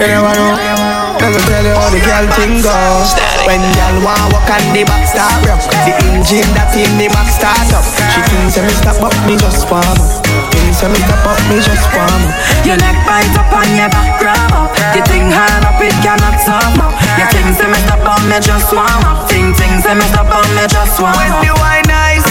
You never know. Let me tell you how the girl thing go. When girl want walk on the back start up, the engine that in the back start up. She thinks me stop up, me just warm up. Thinks me stop up, me just warm up. Your neck bite up on your back grab up. You think hard up, it cannot stop up. You think me stop up, me just warm up. Think things me stop up, me just warm up. When the wine nice,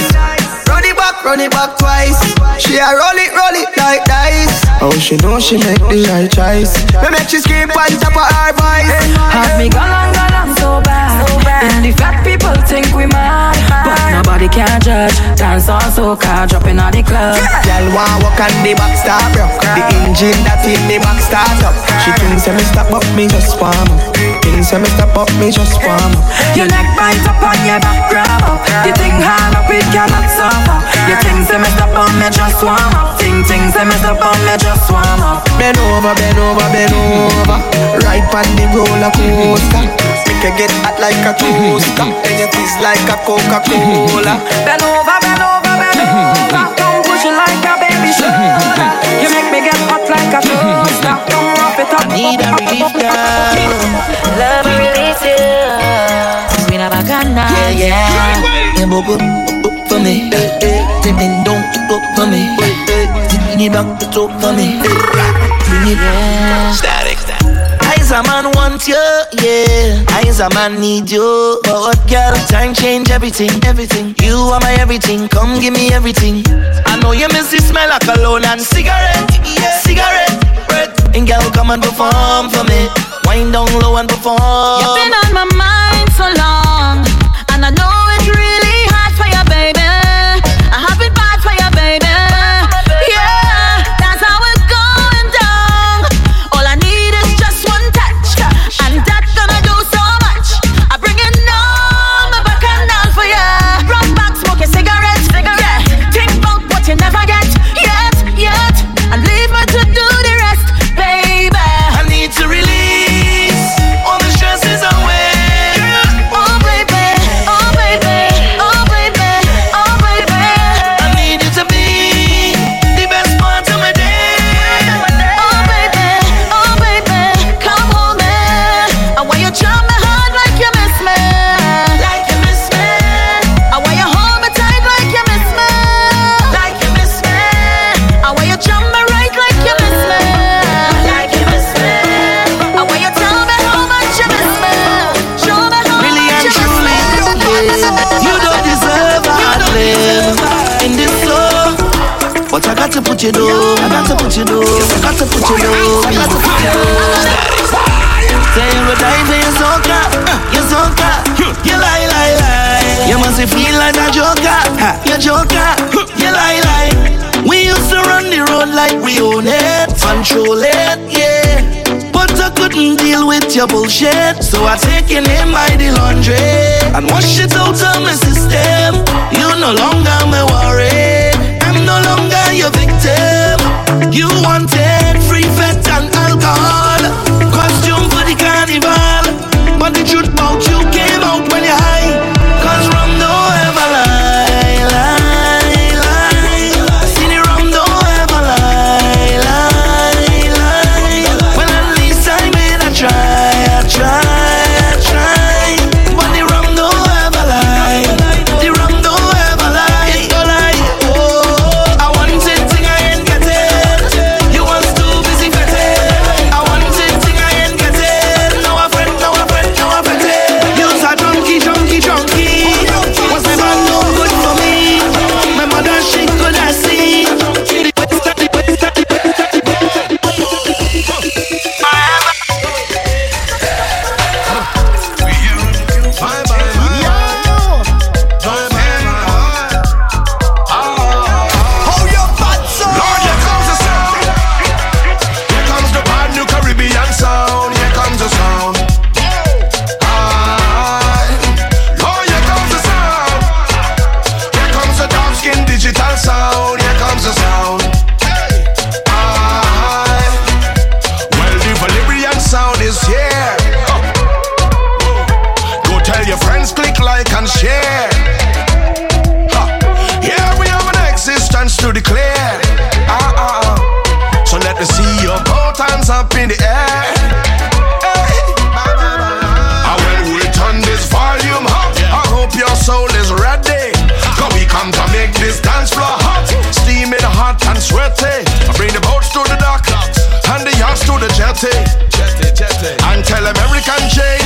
run it back, run it back twice. She a roll it, roll it like dice. Oh, she know she make the right choice. Me make she scream on top of her voice. Have me gone on, gone on so bad. So bad. And the fat people think we mad, but nobody can judge. Dance on soca, dropping on the club. Girl want walk on the back start up. The engine that in the back start up. She thinks me stop up, me just warm up. Thinks me stop up, me just warm up. Your neck bite up on your back grab up. You think hard up, it cannot suffer. You think me stop up, me just warm up. Think things me stop up, me just warm up. Bend over, bend over, bend over. Right on the roller coaster. Make you get hot like a toaster. And you taste like a Coca-Cola. Bend over, bend over, bend over. Come push it like a baby shoulder. You make me get hot like a toaster. Come wrap it up. I need a relief girl. Love release you. Queen of Ghana. Yeah, yeah. Yeah, for me. Then then don't boop for me. Bring it back to talk for me. Bring it. Yeah. Static. Eyes a man want you, yeah. Eyes a man need you. But what girl, time change everything, everything. You are my everything, come give me everything. I know you miss the smell of cologne and cigarette, yeah. cigarette. Breath. And girl, come and perform for me. Wind down low and perform. You've been on my mind your bullshit, so I take your name by the laundry and wash it out chatty, and tell American J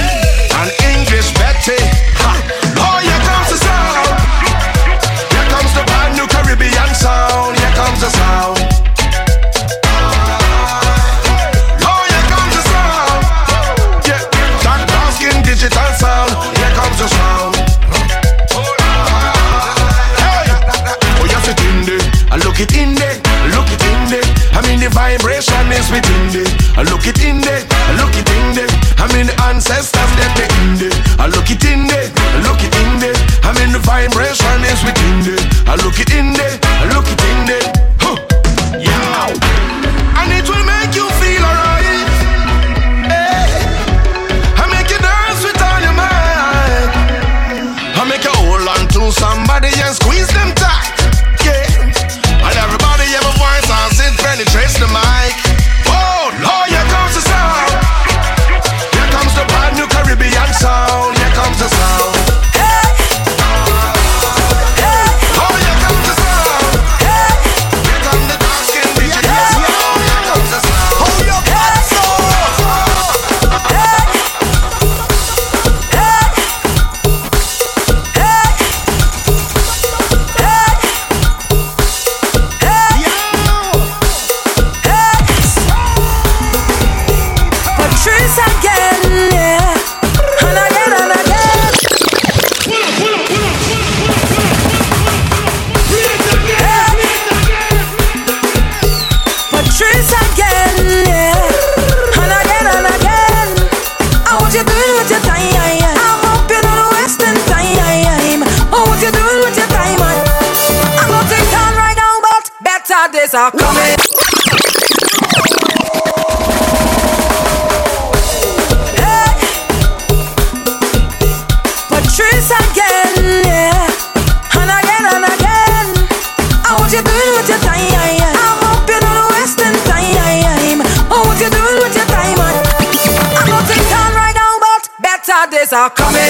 are coming,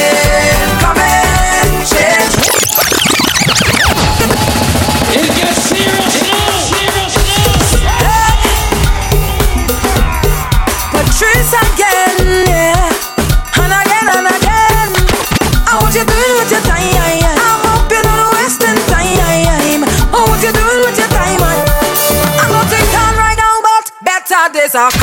coming. Change. It gets serious now. Serious now. Yeah. Patrice again, yeah, and again and again. Oh, what you doing with your time? I hope you're not wasting time. Oh, what you doing with your time? I'm not right now, but better days are.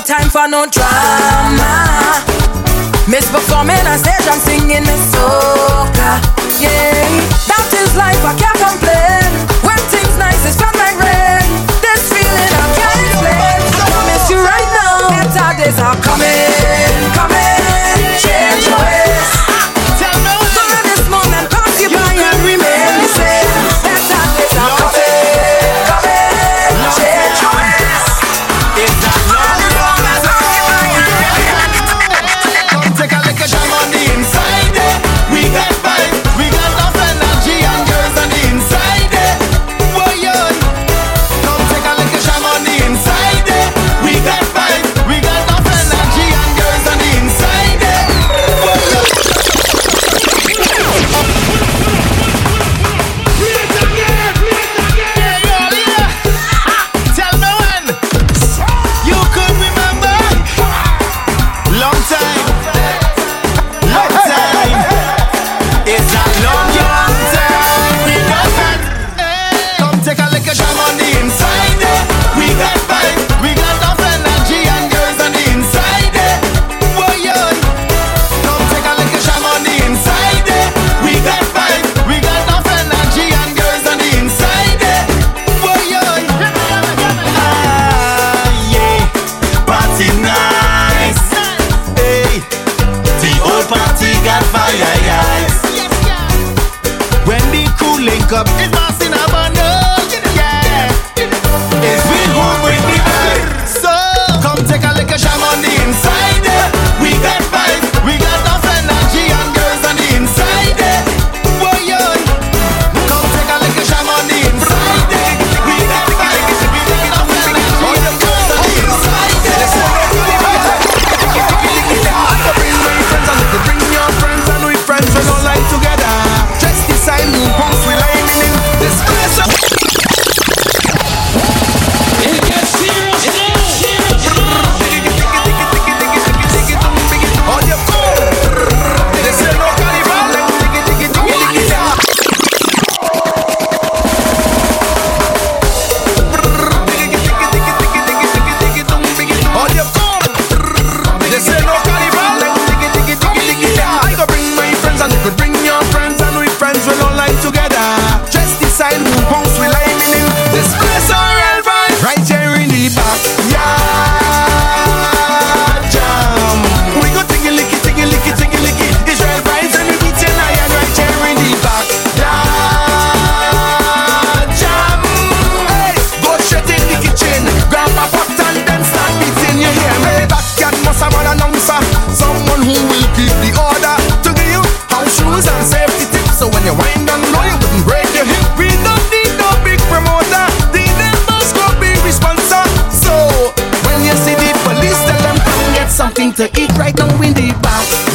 no time for no drama. Miss performing on stage, I'm singing a soca. Yeah, that is life, I can't complain. When things nice, it's fun like rain. This feeling I can't explain. I promise you right now, better days are coming, coming. to eat right now in the back.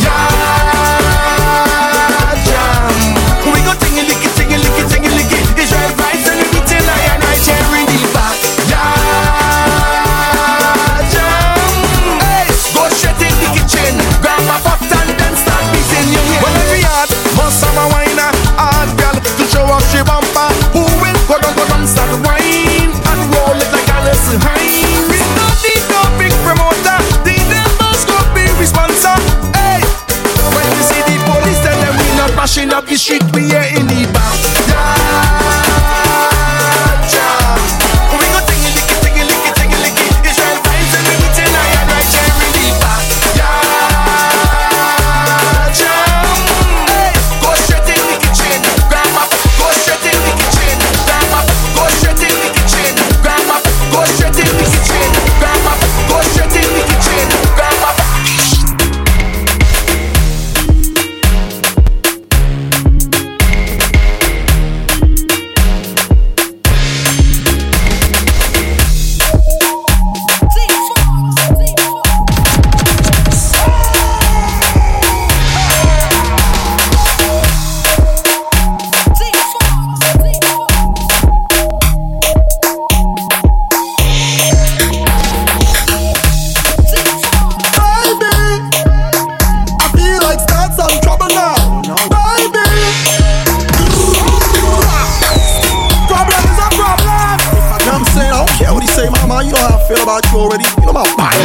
about you already. You know my body.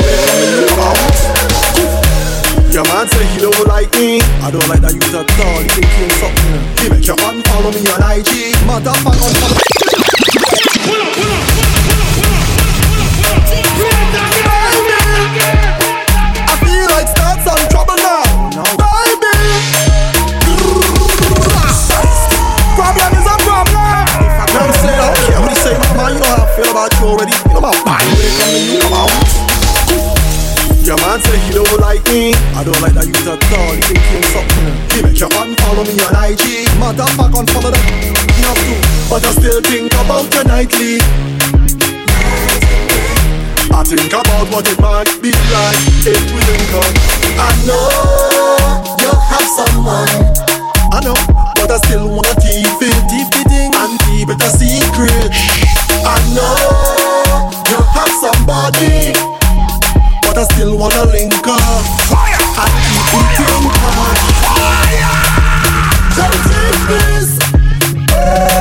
Your man say he don't like me. I don't like that you at call. He think something. He make your man follow me on IG. Motherfucker. don't like that you at all. You think you something? You make your unfollow me on IG. Motherfucker, unfollow that. You have to, but I still think about you nightly. I think about what it might be like if we link up. I know you have someone. I know, but I still wanna keep it, keep it and keep it a secret. I know you have somebody, but I still wanna link up. Fire! I keep you. Fire! Let.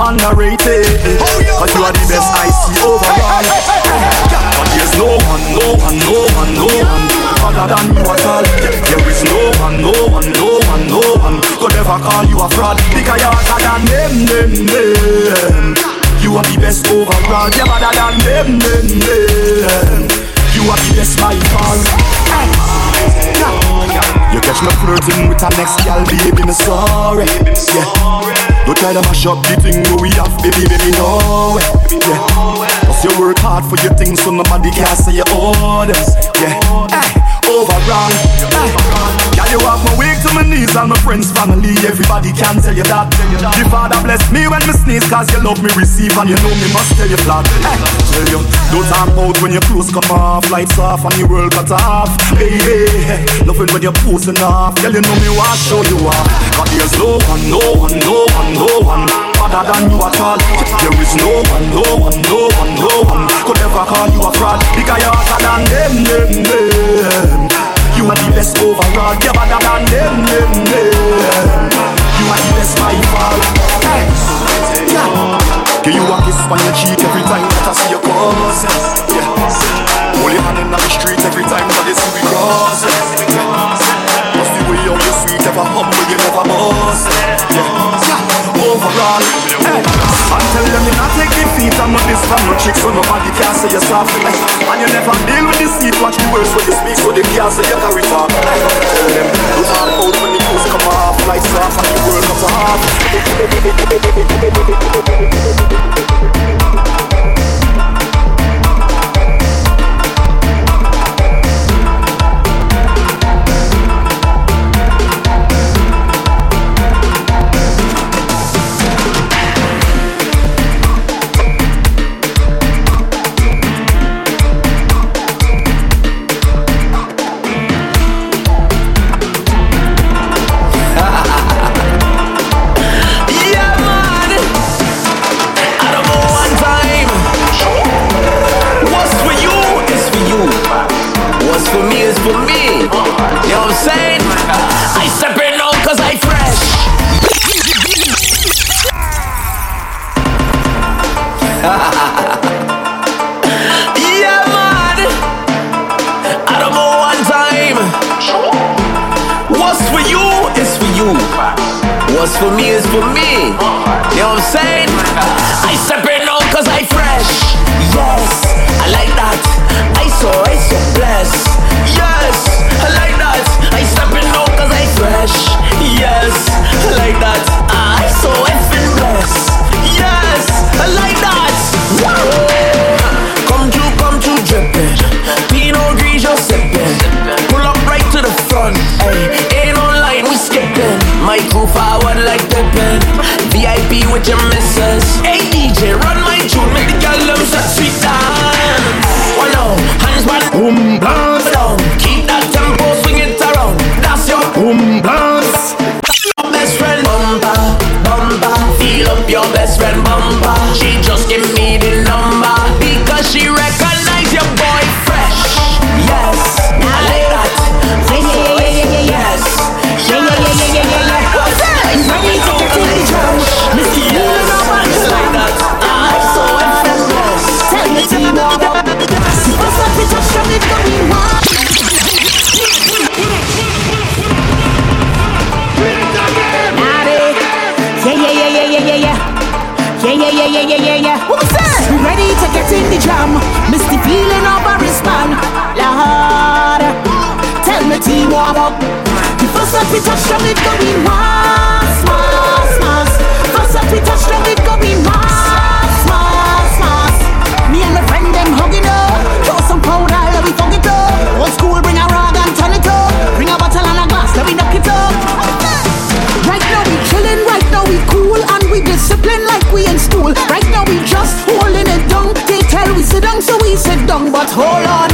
Underrated. Oh, Cause you are the best I see overall But there's no one, no one, no one, no one Other than you at all. There is no one, no one, no one, no one Could ever call you a fraud. Because you're hotter than them, them, them. You are the best overall. You're better than them, them, them. You are the best by far you catch me flirting with a next gal, baby, me sorry. Yeah. Don't try to mash up the thing where we have, baby, baby, no. Yeah. Cause you work hard for your things, so nobody can say your orders. Yeah. Hey, overall. Hey. You have my wake to my knees and my friends, family. Everybody can tell you that. The Father bless me when me sneeze, cause you love me receive and you know me must tell you flat. Hey, tell you, don't talk about when your clothes come off, lights off and the world cut off. Baby, nothing when you're posing off. Girl, you know me want show you off. Cause there's no one, no one, no one, no one other than you at all. There is no one, no one, no one, no one could ever call you a fraud because you're hotter than them, them, them. You are the best overall. You're better than them, them, them. You are the best by far. Hey. Yeah. Give you a kiss on your cheek every time that I see your cross. Yeah. Hold your hand in the street every time that they see we cross. Yeah. Just the way how you sweet, ever humble, you never boss. Yeah. yeah. Overall, hey. I tell them you not take defeat I'm not this from no chick so nobody can say you're soft hey. And you never deal with deceit Watch the words when you speak so they can't say you carry talk. Tell them you talk out when the clothes come off Lights off and the world comes off Say what they want, can't fight the thing, and we still behaving, we still down, But hold on,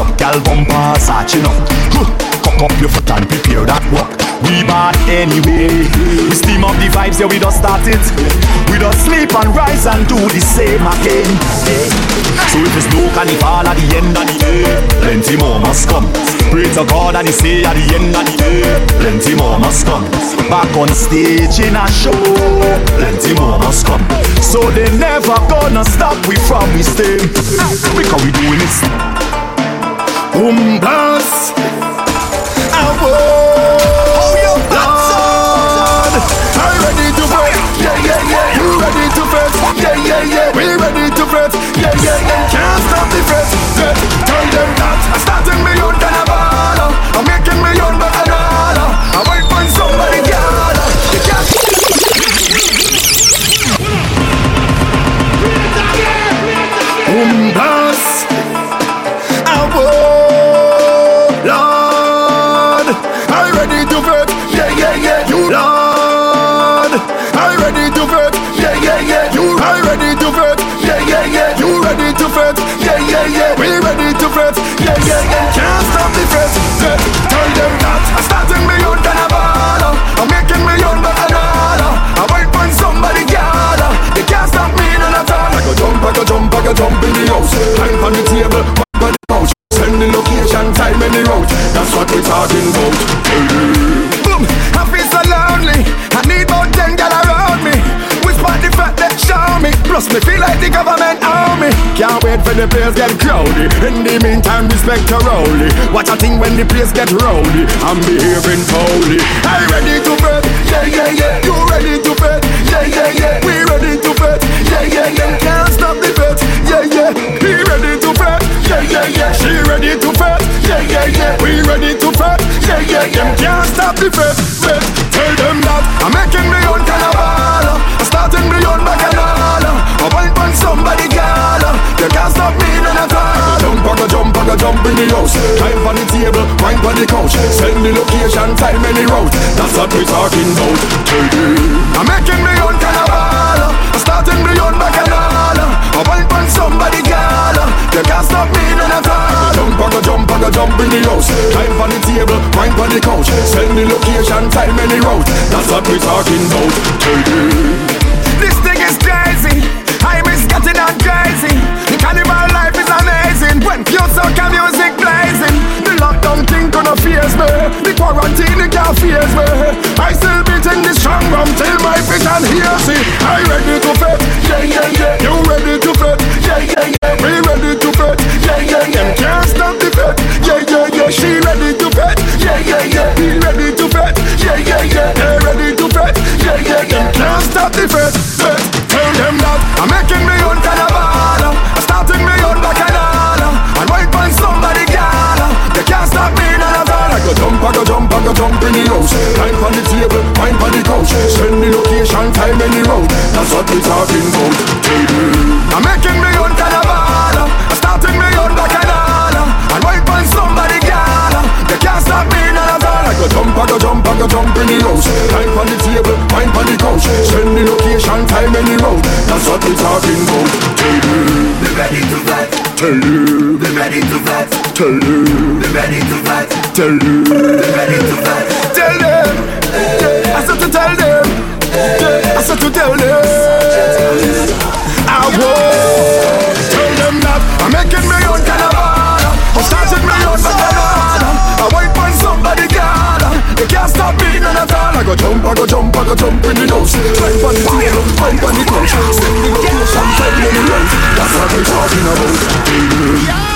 up, gal bumper searching up. Cock up your foot and prepare that walk. We bad anyway. We steam up the vibes, yeah, we just start it. We just sleep and rise and do the same again. So if it's no carnival at the end of the day, plenty more must come. Pray to God and he say at the end of the day, plenty more must come. Back on stage in a show, plenty more must come. So they never gonna stop we from we stay. Because we doing it. Boom blast. I Lord, I'm ready to fight. Yeah, yeah, yeah. You ready to fight? Yeah, yeah, yeah. We ready to fight. Yeah, yeah, yeah. Can't stop the fight. Can't stop the. Fight. Tell them that I'm starting me on than a baller. I'm making me on but a dollar. I might find somebody girl. They can't stop me none at all. I go jump, I go jump, I go jump in the house. Climb on the table, wine on the couch. Send the location, time and the route. That's what we're talking about. Boom, I feel so lonely. I need more ten gal around me. Whisper the fact that show me. Plus me feel like the government me. Can't wait for the place get crowded. In the meantime, respect to Rowley. Watch a thing when the place get rowdy. I'm behaving foully. I ready to bet. Yeah, yeah, yeah. You ready to bet? Yeah, yeah, yeah. We ready to bet. Yeah, yeah, yeah. Can't stop the bet. Yeah, yeah. He ready to bet. Yeah, yeah, yeah. She ready to bet. Yeah, yeah, yeah. We ready to bet. Yeah, yeah, yeah. Can't stop the bet. Bet. Tell them that I'm making me own carnival. Starting me own bacchanal. I want somebody Go jump, in the house. Climb on the table, wine on the couch. Send the location, time and the route. That's what we talking about. Them I'm making me own carnival. I'm starting me own bacchanal. I want on somebody girl. You can't stop me none at all. Jump, I go jump, I go jump in the house. Climb on the table, wine on the couch. Send the location, time and the route. That's what we talking about. I ready That's what we talking about. I'm making me own carnival. I'm starting me own bacchanal. And wait for somebody girl. They can't stop me all. I go jump, I go jump, I go jump in the house. Climb on the table, wine on the couch. Send the location, time and the road. That's what we talking about. Be ready to fight. Tell them Be ready to fight. Tell them Be ready to fight. Tell them go jump in the house Climb on the table, climb on the couch Step in the ocean, climb on the run That's what we're talking about.